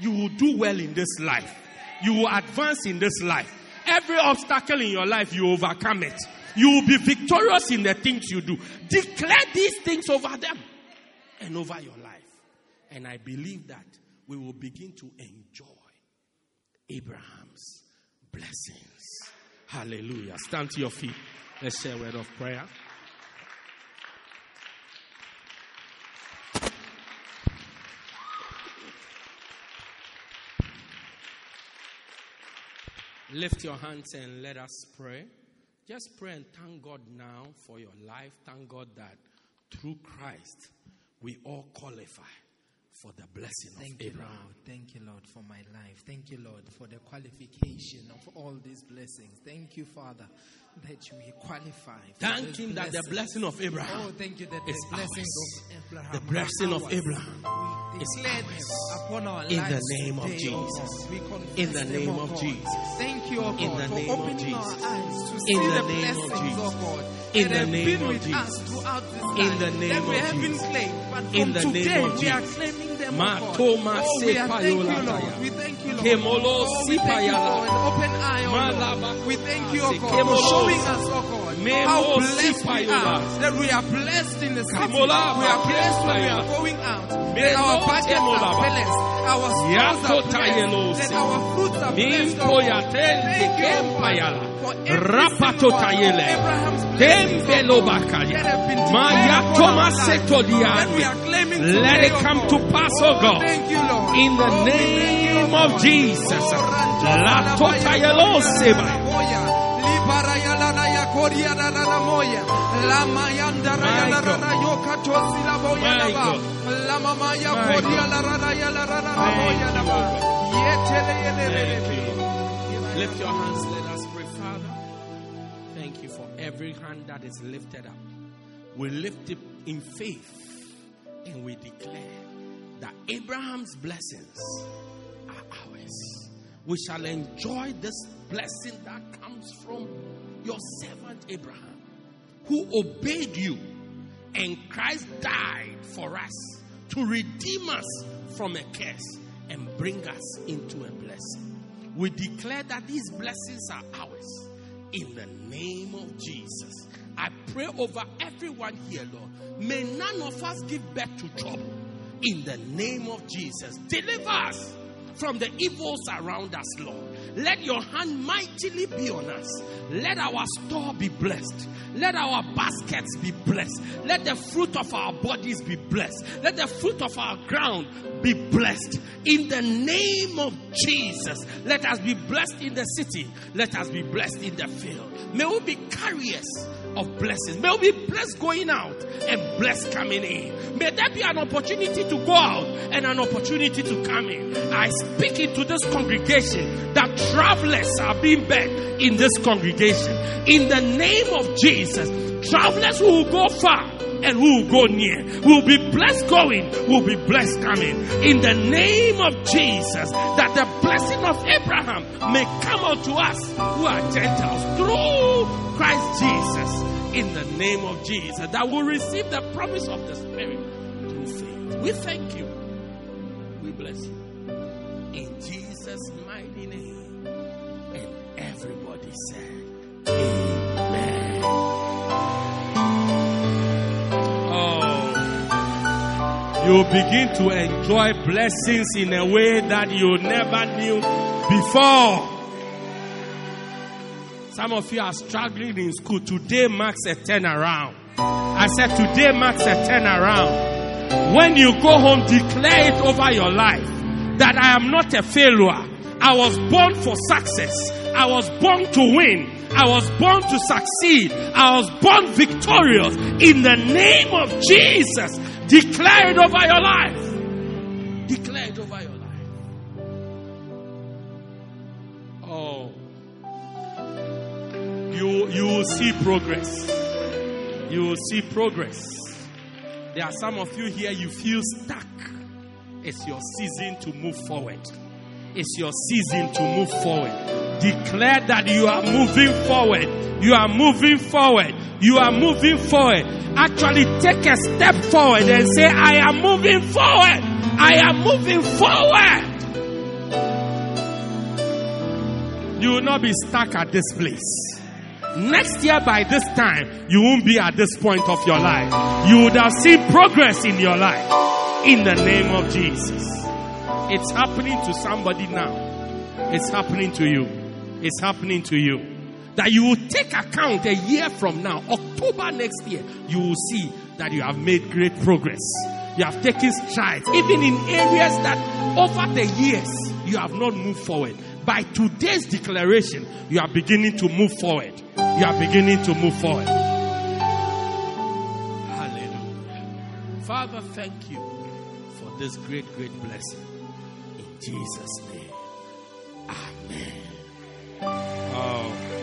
S1: You will do well in this life. You will advance in this life. Every obstacle in your life, you overcome it. You will be victorious in the things you do. Declare these things over them and over your life. And I believe that we will begin to enjoy Abraham's blessings. Hallelujah. Stand to your feet. Let's say a word of prayer. Lift your hands and let us pray. Just pray and thank God now for your life. Thank God that through Christ we all qualify for the blessing
S2: Thank
S1: of
S2: you,
S1: Abraham.
S2: Lord. Thank you, Lord, for my life. Thank you, Lord, for the qualification of all these blessings. Thank you, Father, that we qualify.
S1: Thank him that the blessing of Abraham.
S2: Oh, thank you that
S1: is
S2: the blessings
S1: ours.
S2: of Abraham,
S1: The blessing of. Abraham is ours.
S2: upon our lives.
S1: In the name of
S2: oh
S1: Jesus.
S2: God. We confess
S1: In the name
S2: oh
S1: of. Jesus.
S2: Thank you, oh God,
S1: In the
S2: for
S1: name of
S2: opening our eyes to
S1: In
S2: see
S1: the of
S2: blessings,
S1: Jesus.
S2: oh God.
S1: In the name of
S2: oh
S1: Jesus.
S2: us throughout this
S1: In the name of Jesus.
S2: claimed, but from
S1: In the name of Jesus.
S2: Them, oh God. Oh, we thank you, Lord.
S1: Oh,
S2: we thank you, Lord. Oh, we thank you for an open eye, oh Lord. We thank you, oh God, for showing us, oh God, how blessed we are. That we are blessed in the city. We are blessed when we are going out. That our
S1: temola
S2: are balanced. Our stores are blessed. That our fruits are blessed, oh God. Thank you, oh God. For
S1: Rapato
S2: single one of
S1: tayele.
S2: Abraham's blessings,
S1: Kembelo
S2: God,
S1: bakaya.
S2: that
S1: Maya
S2: declared upon
S1: toma
S2: our lives.
S1: seto
S2: That we
S1: diande.
S2: are claiming
S1: Let it
S2: oh
S1: come to pass, oh God.
S2: Thank you, Lord.
S1: In the
S2: Oh, we thank you,
S1: name of Jesus. La seba.
S2: Ranamoya. Libaraya Lanaya Koria Ranamoya. Lamayanda Raya
S1: My God.
S2: Rana Yoka Tosi Laboya
S1: My
S2: Lava.
S1: God.
S2: Lamamaya
S1: My
S2: Koria
S1: God.
S2: Laraya Larana
S1: Thank
S2: Moya
S1: you,
S2: Lava.
S1: Lord.
S2: Yetele
S1: Thank
S2: Yele
S1: you, Lord. Lift your hands, let every hand that is lifted up. We lift it in faith and we declare that Abraham's blessings are ours. We shall enjoy this blessing that comes from your servant Abraham, who obeyed you, and Christ died for us to redeem us from a curse and bring us into a blessing. We declare that these blessings are ours in the name of Jesus. I pray over everyone here, Lord. May none of us give birth to trouble in the name of Jesus. Deliver us from the evils around us, Lord. Let your hand mightily be on us. Let our store be blessed. Let our baskets be blessed. Let the fruit of our bodies be blessed. Let the fruit of our ground be blessed. In the name of Jesus, let us be blessed in the city. Let us be blessed in the field. May we be carriers of blessings. May we be blessed going out and blessed coming in. May there be an opportunity to go out and an opportunity to come in. I speak into this congregation that travelers are being birthed in this congregation. In the name of Jesus, travelers who will go far and who will go near. We'll be blessed going, we'll be blessed coming. In the name of Jesus, that the blessing of Abraham may come unto us who are Gentiles through Christ Jesus. In the name of Jesus, that will receive the promise of the Spirit through faith. We thank you. We bless you. In Jesus' mighty name. And everybody said, you begin to enjoy blessings in a way that you never knew before. Some of you are struggling in school. Today marks a turnaround. I said, Today marks a turnaround. When you go home, declare it over your life that I am not a failure. I was born for success. I was born to win. I was born to succeed. I was born victorious. In the name of Jesus, declare it over your life. Declare it over your life. Oh. You, you will see progress. You will see progress. There are some of you here, you feel stuck. It's your season to move forward. It's your season to move forward. Declare that you are moving forward. You are moving forward. You are moving forward. Actually, take a step forward and say, I am moving forward. I am moving forward. You will not be stuck at this place. Next year, by this time, you won't be at this point of your life. You would have seen progress in your life. In the name of Jesus. It's happening to somebody now. It's happening to you. It's happening to you. That you will take account a year from now, October next year, you will see that you have made great progress. You have taken strides, even in areas that over the years you have not moved forward. By today's declaration, you are beginning to move forward. You are beginning to move forward. Hallelujah. Father, thank you for this great, great blessing. In Jesus' name. Amen. Oh.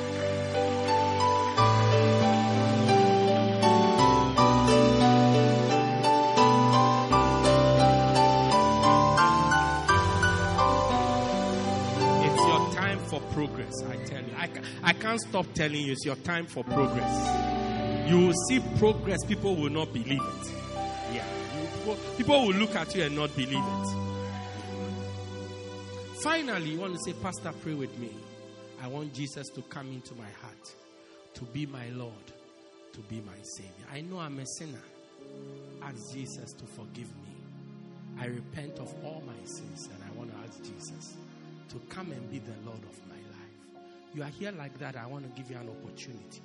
S1: Progress, I tell you. I, I can't stop telling you, it's your time for progress. You will see progress, people will not believe it. Yeah. You- People, will look at you and not believe it. Finally, you want to say, Pastor, pray with me. I want Jesus to come into my heart, to be my Lord, to be my Savior. I know I'm a sinner. Ask Jesus to forgive me. I repent of all my sins and I want to ask Jesus to come and be the Lord of. You are here like that. I want to give you an opportunity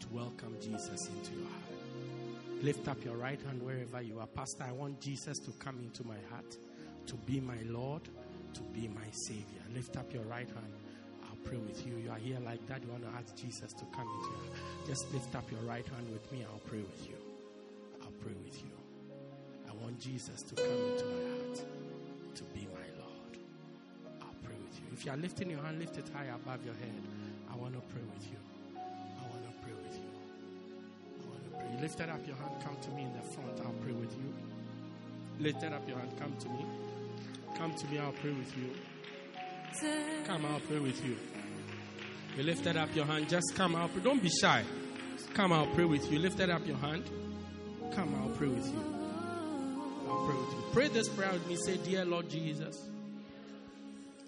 S1: to welcome Jesus into your heart. Lift up your right hand wherever you are. Pastor, I want Jesus to come into my heart, to be my Lord, to be my Savior. Lift up your right hand. I'll pray with you. You are here like that. You want to ask Jesus to come into your heart. Just lift up your right hand with me. I'll pray with you. I'll pray with you. I want Jesus to come into my heart, to be If you are lifting your hand, lift it high above your head. I want to pray with you. I want to pray with you. I want to pray. You lifted up your hand, come to me in the front. I'll pray with you. Lifted up your hand, come to me. Come to me, I'll pray with you. Come, I'll pray with you. You lifted up your hand, just come out. Don't be shy. Come, I'll pray with you. Lifted up your hand. Come, I'll pray with you. I'll pray with you. Pray this prayer with me. Say, Dear Lord Jesus,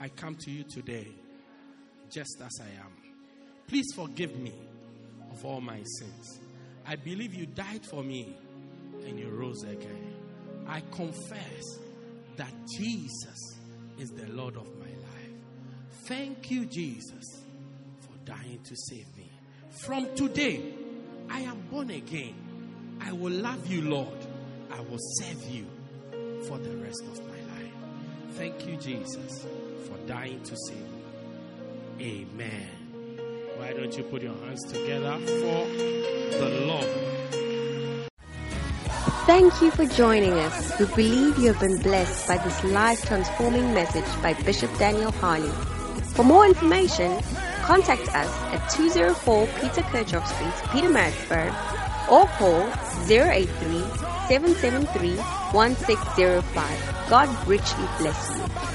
S1: I come to you today just as I am. Please forgive me of all my sins. I believe you died for me and you rose again. I confess that Jesus is the Lord of my life. Thank you, Jesus, for dying to save me. From today, I am born again. I will love you, Lord. I will serve you for the rest of my life. Thank you, Jesus, for dying to sin. Amen. Why don't you put your hands together for the Lord?
S3: Thank you for joining us. We believe you have been blessed by this life transforming message by Bishop Daniel Harley. For more information, contact us at 204 Peter Kirchhoff Street, Pietermaritzburg, or call 083 773 1605. God richly bless you.